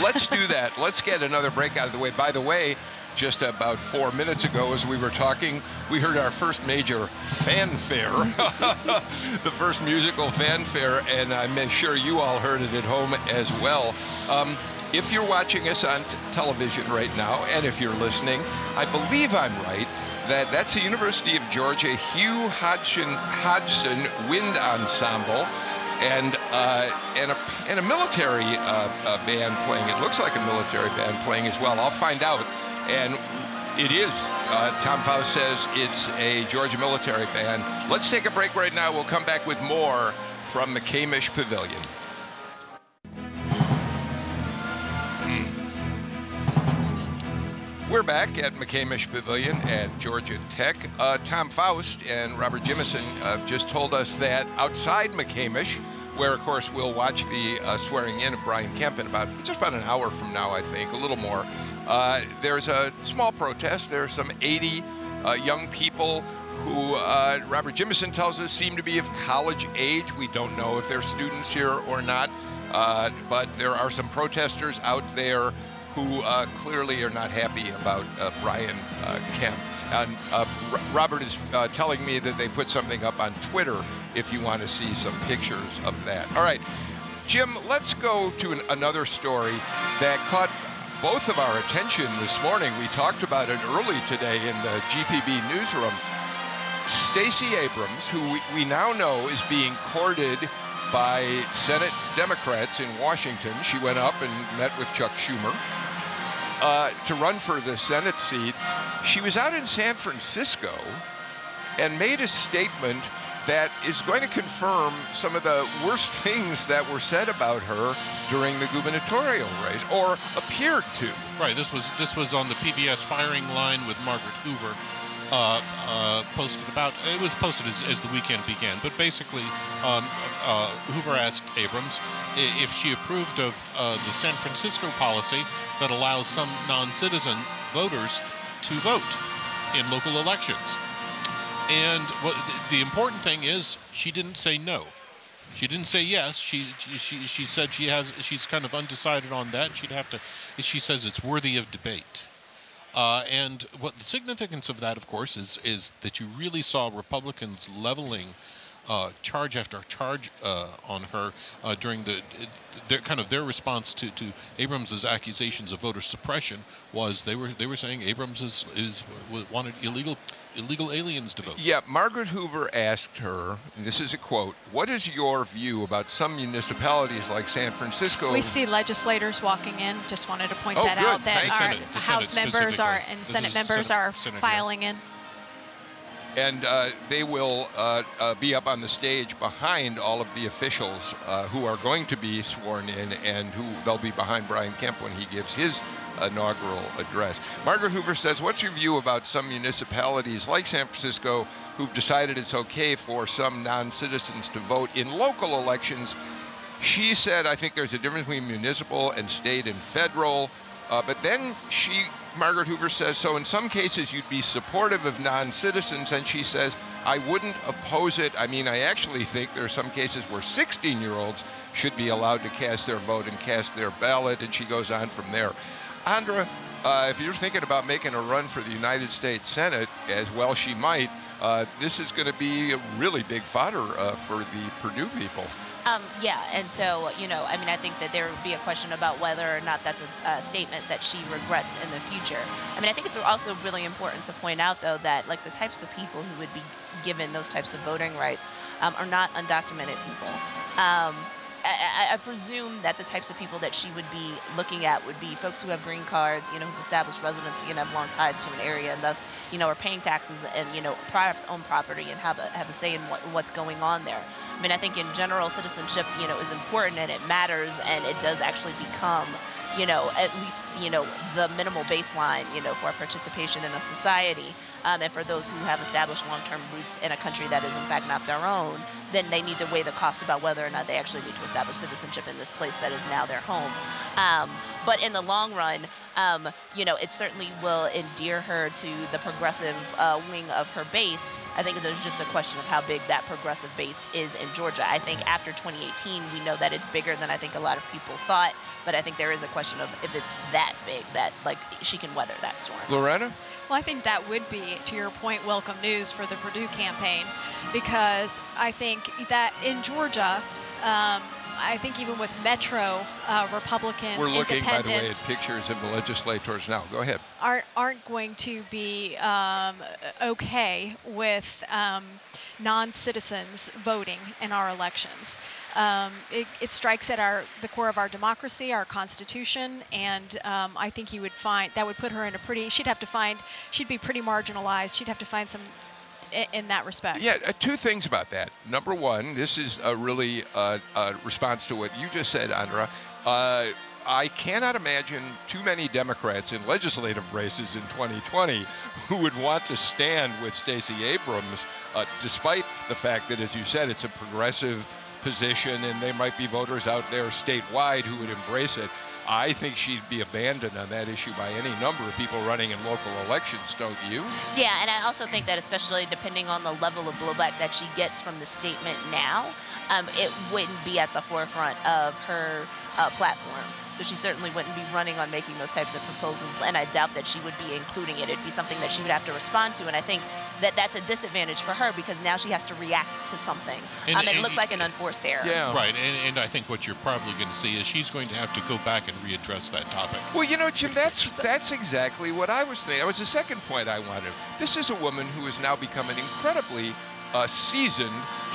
Let's do that. Let's get another break out of the way. By the way, just about four minutes ago, as we were talking, we heard our first major fanfare, the first musical fanfare, and I'm sure you all heard it at home as well. Um, if you're watching us on t- television right now, and if you're listening, I believe I'm right that that's the University of Georgia Hugh Hodgson, Hodgson Wind Ensemble and uh, and a and a military uh, uh, band playing. It looks like a military band playing as well. I'll find out. And it is. Uh, Tom Faust says it's a Georgia military band. Let's take a break right now. We'll come back with more from McCamish Pavilion. We're back at McCamish Pavilion at Georgia Tech. Uh, Tom Faust and Robert Jimison uh, just told us that outside McCamish, where, of course, we'll watch the uh, swearing in of Brian Kemp in about just about an hour from now, I think, a little more. Uh, there's a small protest. There are some 80 uh, young people who uh, Robert Jimison tells us seem to be of college age. We don't know if they're students here or not, but there are some protesters out there who uh, clearly are not happy about uh, Brian uh, Kemp. And uh, Robert is telling me that they put something up on Twitter if you want to see some pictures of that. All right, Jim, let's go to an, another story that caught both of our attention this morning. We talked about it early today in the GPB newsroom. Stacey Abrams, who we, we now know is being courted by Senate Democrats in Washington. She went up and met with Chuck Schumer uh, to run for the Senate seat. She was out in San Francisco and made a statement that is going to confirm some of the worst things that were said about her during the gubernatorial race, or appeared to. Right. This was this was on the PBS firing line with Margaret Hoover uh, uh, posted about. It was posted as, as the weekend began, but basically, um, uh, Hoover asked Abrams if she approved of uh, the San Francisco policy that allows some non-citizen voters to vote in local elections. And what the, the important thing is, she didn't say no. She didn't say yes. She, she she said she has she's kind of undecided on that. She'd have to. She says it's worthy of debate. Uh, and what the significance of that, of course, is is that you really saw Republicans leveling uh, charge after charge uh, on her uh, during the their kind of their response to, to Abrams's accusations of voter suppression was they were they were saying Abrams is, is wanted illegal illegal aliens to vote. Yeah, Margaret Hoover asked her, this is a quote, what is your view about some municipalities like San Francisco? We see legislators walking in. Just wanted to point oh, that good. out that our Senate, House Senate members are and this Senate members Senate, are Senate filing in and uh, they will uh, uh, be up on the stage behind all of the officials uh, who are going to be sworn in, and who they'll be behind Brian Kemp when he gives his inaugural address. Margaret Hoover says, "What's your view about some municipalities like San Francisco who've decided it's okay for some non-citizens to vote in local elections?" She said, "I think there's a difference between municipal and state and federal." Uh, but then she Margaret Hoover says, so in some cases you'd be supportive of non citizens, and she says, I wouldn't oppose it. I mean, I actually think there are some cases where 16 year olds should be allowed to cast their vote and cast their ballot, and she goes on from there. Andra, uh, if you're thinking about making a run for the United States Senate, as well she might, uh, this is going to be a really big fodder uh, for the Perdue people. Um, yeah, and so, you know, I mean, I think that there would be a question about whether or not that's a, a, statement that she regrets in the future. I mean, I think it's also really important to point out, though, that like the types of people who would be given those types of voting rights um, are not undocumented people. Um, I, I, presume that the types of people that she would be looking at would be folks who have green cards, you know, who've established residency and have long ties to an area, and thus, you know, are paying taxes and you know, perhaps own property and have a have a say in what, what's going on there. I mean, I think in general, citizenship, you know, is important and it matters, and it does actually become you know, at least, you know, the minimal baseline, you know, for participation in a society. Um, and for those who have established long-term roots in a country that is in fact not their own, then they need to weigh the cost about whether or not they actually need to establish citizenship in this place that is now their home. Um, but in the long run, um, you know, it certainly will endear her to the progressive uh, wing of her base. I think there's just a question of how big that progressive base is in Georgia. I think after 2018, we know that it's bigger than I think a lot of people thought, but I think there is a question of if it's that big that like she can weather that storm. Loretta? Well, I think that would be, to your point, welcome news for the Perdue campaign because I think that in Georgia, um, I think even with Metro uh, Republicans, we're looking, by the way, at pictures of the legislators now. Go ahead. Aren't aren't going to be um, okay with um, non-citizens voting in our elections. Um, it, it, strikes at our the core of our democracy, our constitution, and um, I think you would find that would put her in a pretty. She'd have to find. She'd be pretty marginalized. She'd have to find some in that respect. Yeah, uh, two things about that. Number one, this is a really uh, uh, response to what you just said, Andra. Uh, I cannot imagine too many Democrats in legislative races in 2020 who would want to stand with Stacey Abrams, uh, despite the fact that, as you said, it's a progressive position, and there might be voters out there statewide who would embrace it. I think she'd be abandoned on that issue by any number of people running in local elections, don't you? Yeah, and I also think that especially depending on the level of blowback that she gets from the statement now, um, it wouldn't be at the forefront of her uh, platform. So she certainly wouldn't be running on making those types of proposals, and I doubt that she would be including it. It'd be something that she would have to respond to, and I think that that's a disadvantage for her because now she has to react to something. And- um, and it looks like an unforced error. Yeah. Right, and, and I think what you're probably going to see is she's going to have to go back and readdress that topic. Well, you know, Jim, that's that's exactly what I was thinking. That was the second point I wanted. This is a woman who has now become an incredibly uh, seasoned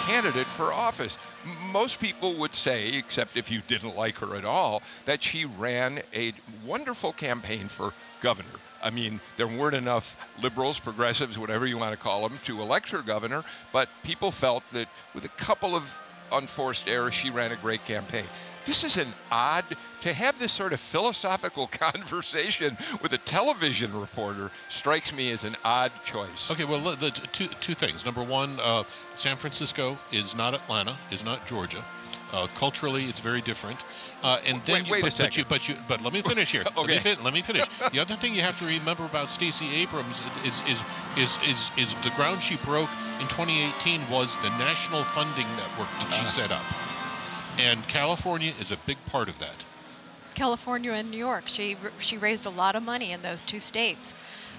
candidate for office. Most people would say, except if you didn't like her at all, that she ran a wonderful campaign for governor. I mean, there weren't enough liberals, progressives, whatever you want to call them, to elect her governor, but people felt that with a couple of unforced errors, she ran a great campaign. This is an odd to have this sort of philosophical conversation with a television reporter strikes me as an odd choice. Okay, well, the, two two things. Number one, uh, San Francisco is not Atlanta, is not Georgia. Uh, culturally, it's very different. Uh, and then, Wait- you, wait a but, but you, but you, but let me finish here. let, me Okay. fin- let me finish. the other thing you have to remember about Stacey Abrams is is is is is the ground she broke in 2018 was the national funding network that Uh-huh. she set up, and California is a big part of that. California and New York. She she raised a lot of money in those two states,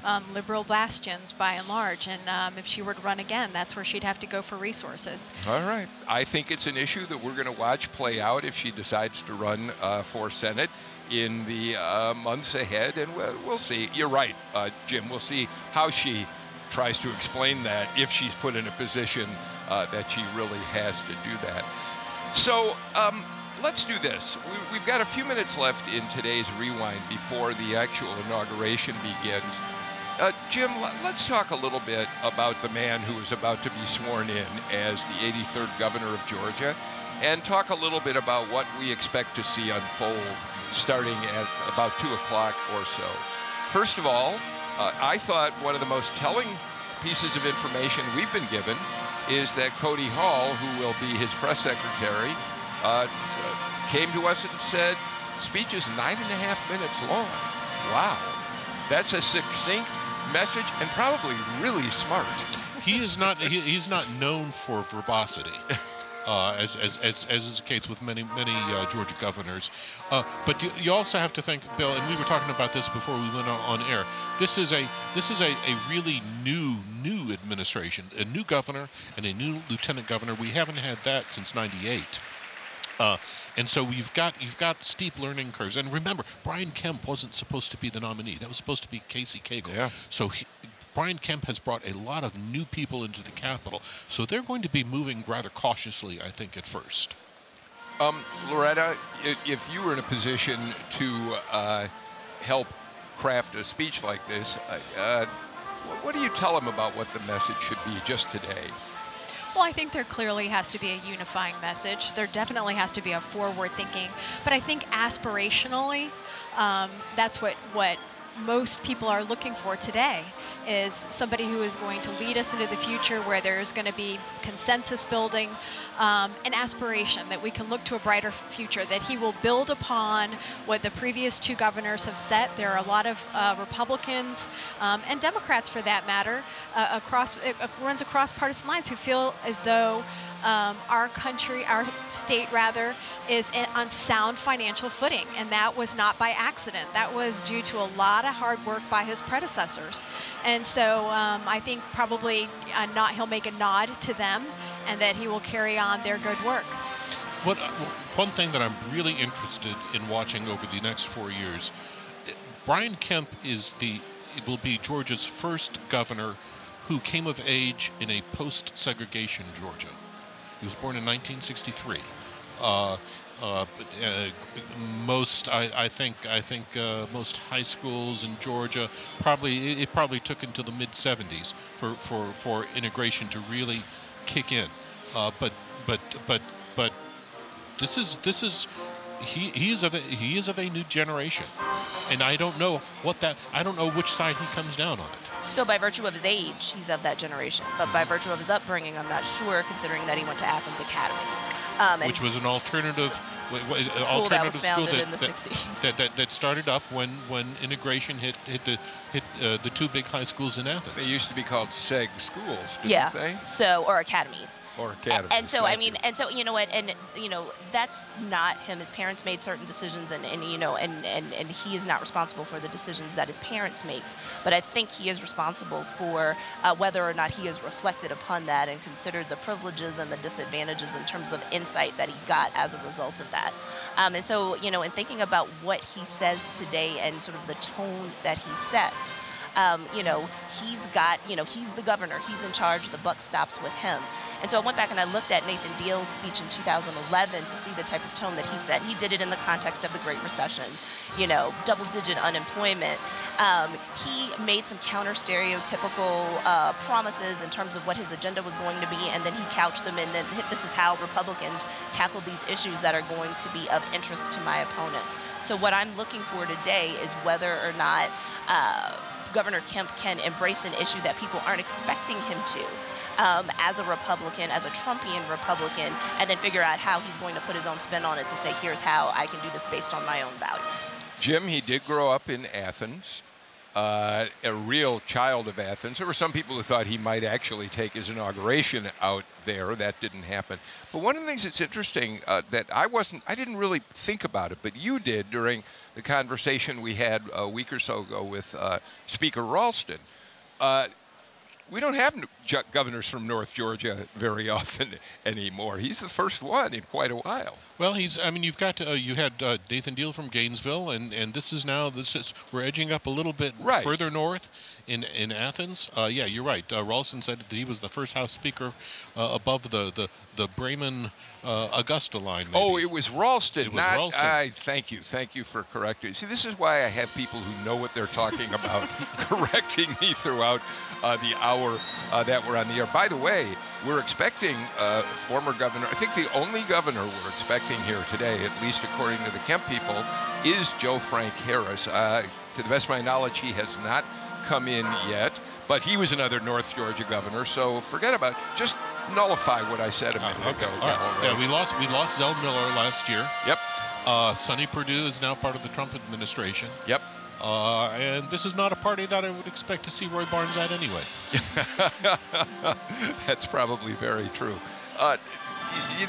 um, liberal bastions by and large. And um, if she were to run again, that's where she'd have to go for resources. All right. I think it's an issue that we're going to watch play out if she decides to run uh, for Senate in the uh, months ahead, and we'll, we'll see. You're right, uh, Jim. We'll see how she tries to explain that if she's put in a position uh, that she really has to do that. So um, let's do this. We, we've got a few minutes left in today's rewind before the actual inauguration begins. Uh, Jim, let's talk a little bit about the man who is about to be sworn in as the 83rd governor of Georgia and talk a little bit about what we expect to see unfold starting at about 2 o'clock or so. First of all, uh, I thought one of the most telling pieces of information we've been given is that Cody Hall, who will be his press secretary, uh, came to us and said, speech is nine and a half minutes long. Wow. That's a succinct message and probably really smart. he is not he, he's not known for verbosity uh, as, as, as, as is the case with many many uh, Georgia governors uh, but you, you also have to think Bill and we were talking about this before we went on, on air this is a this is a, a really new new administration a new governor and a new lieutenant governor we haven't had that since 98 uh, and so you've got you've got steep learning curves. And remember, Brian Kemp wasn't supposed to be the nominee. That was supposed to be Casey Cagle. Yeah. So he, Brian Kemp has brought a lot of new people into the Capitol. So they're going to be moving rather cautiously, I think, at first. Um, Loretta, if you were in a position to uh, help craft a speech like this, uh, uh, what do you tell them about what the message should be just today? Well, I think there clearly has to be a unifying message. There definitely has to be a forward thinking. But I think aspirationally, um, that's what, what most people are looking for today is somebody who is going to lead us into the future where there's going to be consensus building um, and aspiration that we can look to a brighter future that he will build upon what the previous two governors have set. There are a lot of uh, republicans um, and democrats for that matter uh, across it uh, runs across partisan lines who feel as though um, our country, our state rather, is in, on sound financial footing, and that was not by accident. That was due to a lot of hard work by his predecessors, and so um, I think probably uh, not he'll make a nod to them, and that he will carry on their good work. What uh, one thing that I'm really interested in watching over the next four years, eh, Brian Kemp is the will be Georgia's first governor who came of age in a post-segregation Georgia. He was born in 1963. Uh, uh, uh, most, I, I think, I think uh, most high schools in Georgia probably it, probably took until the mid 70s for, for, for integration to really kick in. Uh, but but but but this is this is he he is of a, he is of a new generation, and I don't know what that I don't know which side he comes down on it. So by virtue of his age, he's of that generation. But by virtue of his upbringing, I'm not sure, considering that he went to Athens Academy. Um, which was an alternative w- w- School that was alternative school founded that, in the that, 60s. that, that, that started up when, when integration hit hit the hit uh, the two big high schools in Athens. They used to be called SEG schools, didn't yeah. they? So or academies. Or A- academies. And so I mean, you. and so you know what, and you know that's not him. His parents made certain decisions, and, and you know, and, and and he is not responsible for the decisions that his parents makes. But I think he is responsible for uh, whether or not he has reflected upon that and considered the privileges and the disadvantages in terms of insight that he got as a result of that. Um, and so you know, in thinking about what he says today and sort of the tone that he sets um, you know, he's got, you know, he's the governor, he's in charge, the buck stops with him. And so I went back and I looked at Nathan Deal's speech in 2011 to see the type of tone that he set. He did it in the context of the Great Recession, you know, double digit unemployment. Um, he made some counter stereotypical uh, promises in terms of what his agenda was going to be, and then he couched them in. Then this is how Republicans tackle these issues that are going to be of interest to my opponents. So what I'm looking for today is whether or not. Uh, Governor Kemp can embrace an issue that people aren't expecting him to. Um, as a Republican, as a Trumpian Republican, and then figure out how he's going to put his own spin on it to say, here's how I can do this based on my own values. Jim, he did grow up in Athens, uh, a real child of Athens. There were some people who thought he might actually take his inauguration out there. That didn't happen. But one of the things that's interesting uh, that I wasn't, I didn't really think about it, but you did during the conversation we had a week or so ago with uh, Speaker Ralston. Uh, we don't have governors from North Georgia very often anymore. He's the first one in quite a while. Well, he's. I mean, you've got. Uh, you had uh, Nathan Deal from Gainesville, and, and this is now. This is we're edging up a little bit Right. further north, in in Athens. Uh, yeah, you're right. Uh, Ralston said that he was the first House Speaker uh, above the the the Bremen uh, Augusta line. Oh, it was Ralston, It was not Ralston. I. Thank you, thank you for correcting. See, this is why I have people who know what they're talking about correcting me throughout uh, the hour uh, that we're on the air. By the way, we're expecting uh, former governor. I think the only governor we're expecting here today, at least according to the Kemp people, is Joe Frank Harris. Uh, to the best of my knowledge, he has not come in yet, but he was another North Georgia governor. So forget about. it. Just nullify what I said a minute okay. ago. All right. Yeah, we lost we lost Zell Miller last year. Yep. Uh, Sonny Perdue is now part of the Trump administration. Yep. Uh, and this is not a party that I would expect to see Roy Barnes at anyway. That's probably very true. Uh,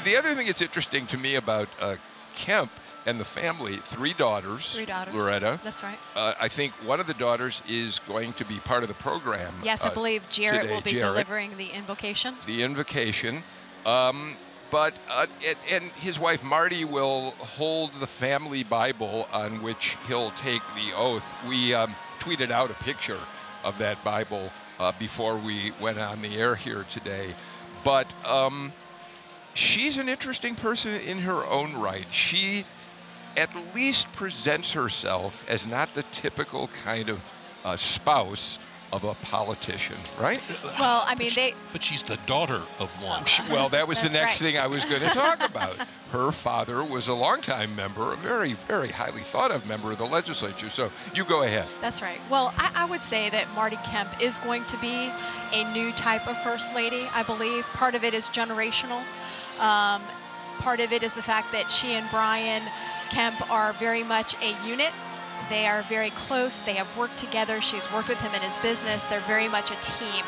the other thing that's interesting to me about uh, Kemp and the family, three daughters. Three daughters. Loretta. That's right. Uh, I think one of the daughters is going to be part of the program. Yes, I uh, believe Jarrett today, will be Jarrett. delivering the invocation. the invocation. Um, but uh, and, and his wife Marty will hold the family Bible on which he'll take the oath. We um, tweeted out a picture of that Bible uh, before we went on the air here today. But um, she's an interesting person in her own right. She at least presents herself as not the typical kind of uh, spouse of a politician, right? Well, I mean, they But she's the daughter of one. Well, that was the next right. thing I was going to talk about. Her father was a longtime member, a very, very highly thought of member of the legislature. So you go ahead. That's right. Well, I, I would say that Marty Kemp is going to be a new type of first lady, I believe. Part of it is generational. Um, part of it is the fact that she and Brian Kemp are very much a unit. They are very close. They have worked together. She's worked with him in his business. They're very much a team.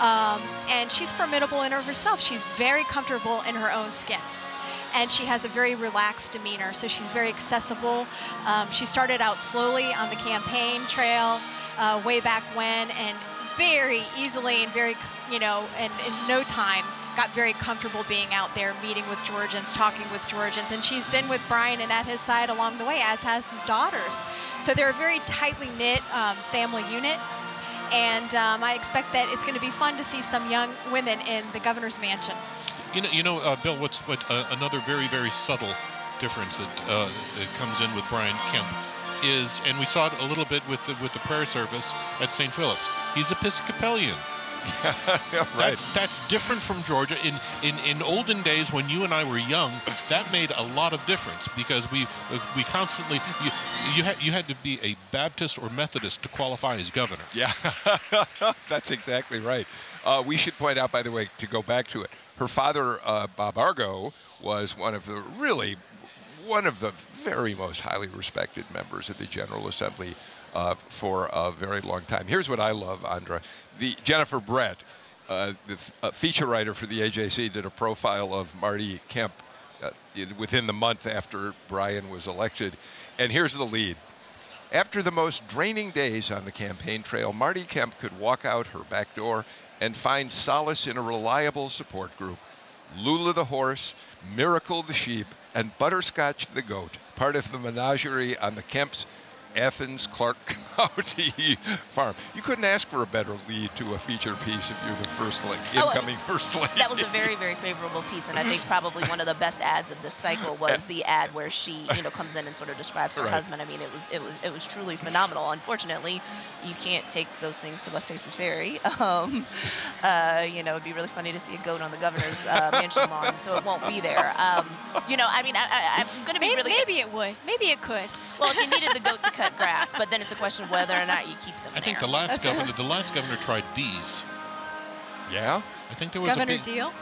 Um, and she's formidable in herself. She's very comfortable in her own skin and she has a very relaxed demeanor, so she's very accessible. Um, she started out slowly on the campaign trail uh, way back when, and very easily and very, you know, and in no time got very comfortable being out there meeting with Georgians, talking with Georgians, and she's been with Brian and at his side along the way, as has his daughters. So they're a very tightly knit um, family unit. And um, I expect that it's going to be fun to see some young women in the governor's mansion. You know, you know, uh, Bill. What's what uh, another very very subtle difference that uh, that comes in with Brian Kemp is, and we saw it a little bit with the with the prayer service at St. Philip's. He's Episcopalian. right. That's that's different from Georgia. In in in olden days when you and I were young, that made a lot of difference because we we constantly you you had you had to be a Baptist or Methodist to qualify as governor. Yeah, that's exactly right. Uh, we should point out, by the way, to go back to it, Her father, uh, Bob Argo, was one of the really one of the very most highly respected members of the General Assembly uh, for a very long time. Here's what I love, Andra. The Jennifer Brett, uh, the uh, feature writer for the AJC, did a profile of Marty Kemp uh, within the month after Brian was elected. And here's the lead. After the most draining days on the campaign trail, Marty Kemp could walk out her back door and find solace in a reliable support group. Lula the horse, Miracle the sheep, and Butterscotch the goat, part of the menagerie on the Kemp's Athens Clarke County farm. You couldn't ask for a better lead to a feature piece if you're the first lady, Oh, incoming first lady. That was a very, very favorable piece, and I think probably one of the best ads of this cycle was the ad where she, you know, comes in and sort of describes her Right. husband. I mean, it was, it was, it was truly phenomenal. Unfortunately, you can't take those things to West Paces Ferry. Um, uh, you know, it'd be really funny to see a goat on the governor's uh, mansion lawn, so it won't be there. Um, you know, I mean, I, I, I'm going to be Maybe, really maybe it would. Maybe it could. well if you needed the goat to cut grass, but then it's a question of whether or not you keep them I think the last governor, the last governor tried bees. yeah? I think there was Governor a bee. Deal.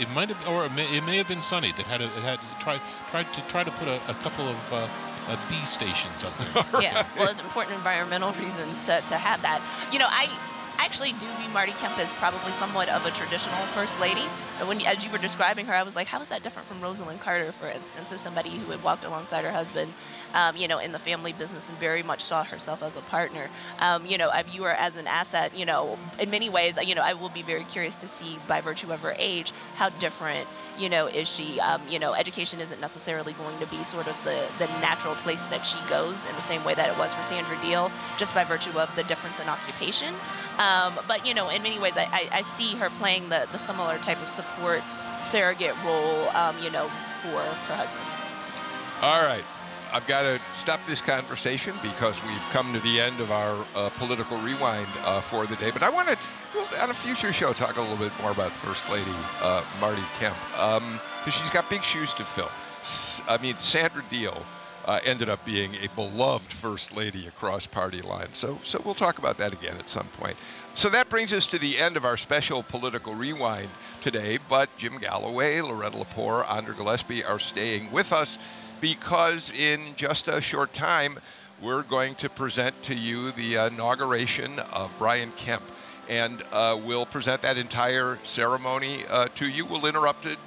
It might have, or it may, it may have been Sonny that had a, had tried tried to try to put a, a couple of uh, uh, bee stations up there. yeah, well, there's important environmental reasons to, to have that. You know, I actually do view Marty Kemp as probably somewhat of a traditional first lady. And when, as you were describing her, I was like, how is that different from Rosalynn Carter, for instance, or somebody who had walked alongside her husband, um, you know, in the family business and very much saw herself as a partner. Um, you know, I view her as an asset. You know, in many ways, you know, I will be very curious to see, by virtue of her age, how different, you know, is she. Um, you know, education isn't necessarily going to be sort of the the natural place that she goes in the same way that it was for Sandra Deal, just by virtue of the difference in occupation. Um, but you know, in many ways, I, I, I see her playing the, the similar type of support surrogate role, um, you know, for her husband. All right. I've got to stop this conversation because we've come to the end of our uh, political rewind uh, for the day. But I want to, we'll, on a future show, talk a little bit more about First Lady uh, Marty Kemp because she's got big shoes to fill. S- I mean, Sandra Deal uh, ended up being a beloved First Lady across party lines. So, so we'll talk about that again at some point. So that brings us to the end of our special political rewind today. But Jim Galloway, Loretta Lepore, Andra Gillespie are staying with us because in just a short time, we're going to present to you the inauguration of Brian Kemp. And uh, we'll present that entire ceremony uh, to you. We'll interrupt it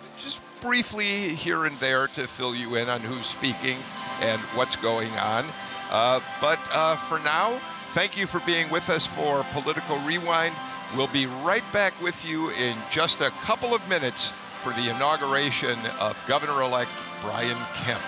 briefly here and there to fill you in on who's speaking and what's going on. Uh, but uh, for now, thank you for being with us for Political Rewind. We'll be right back with you in just a couple of minutes for the inauguration of Governor elect Brian Kemp.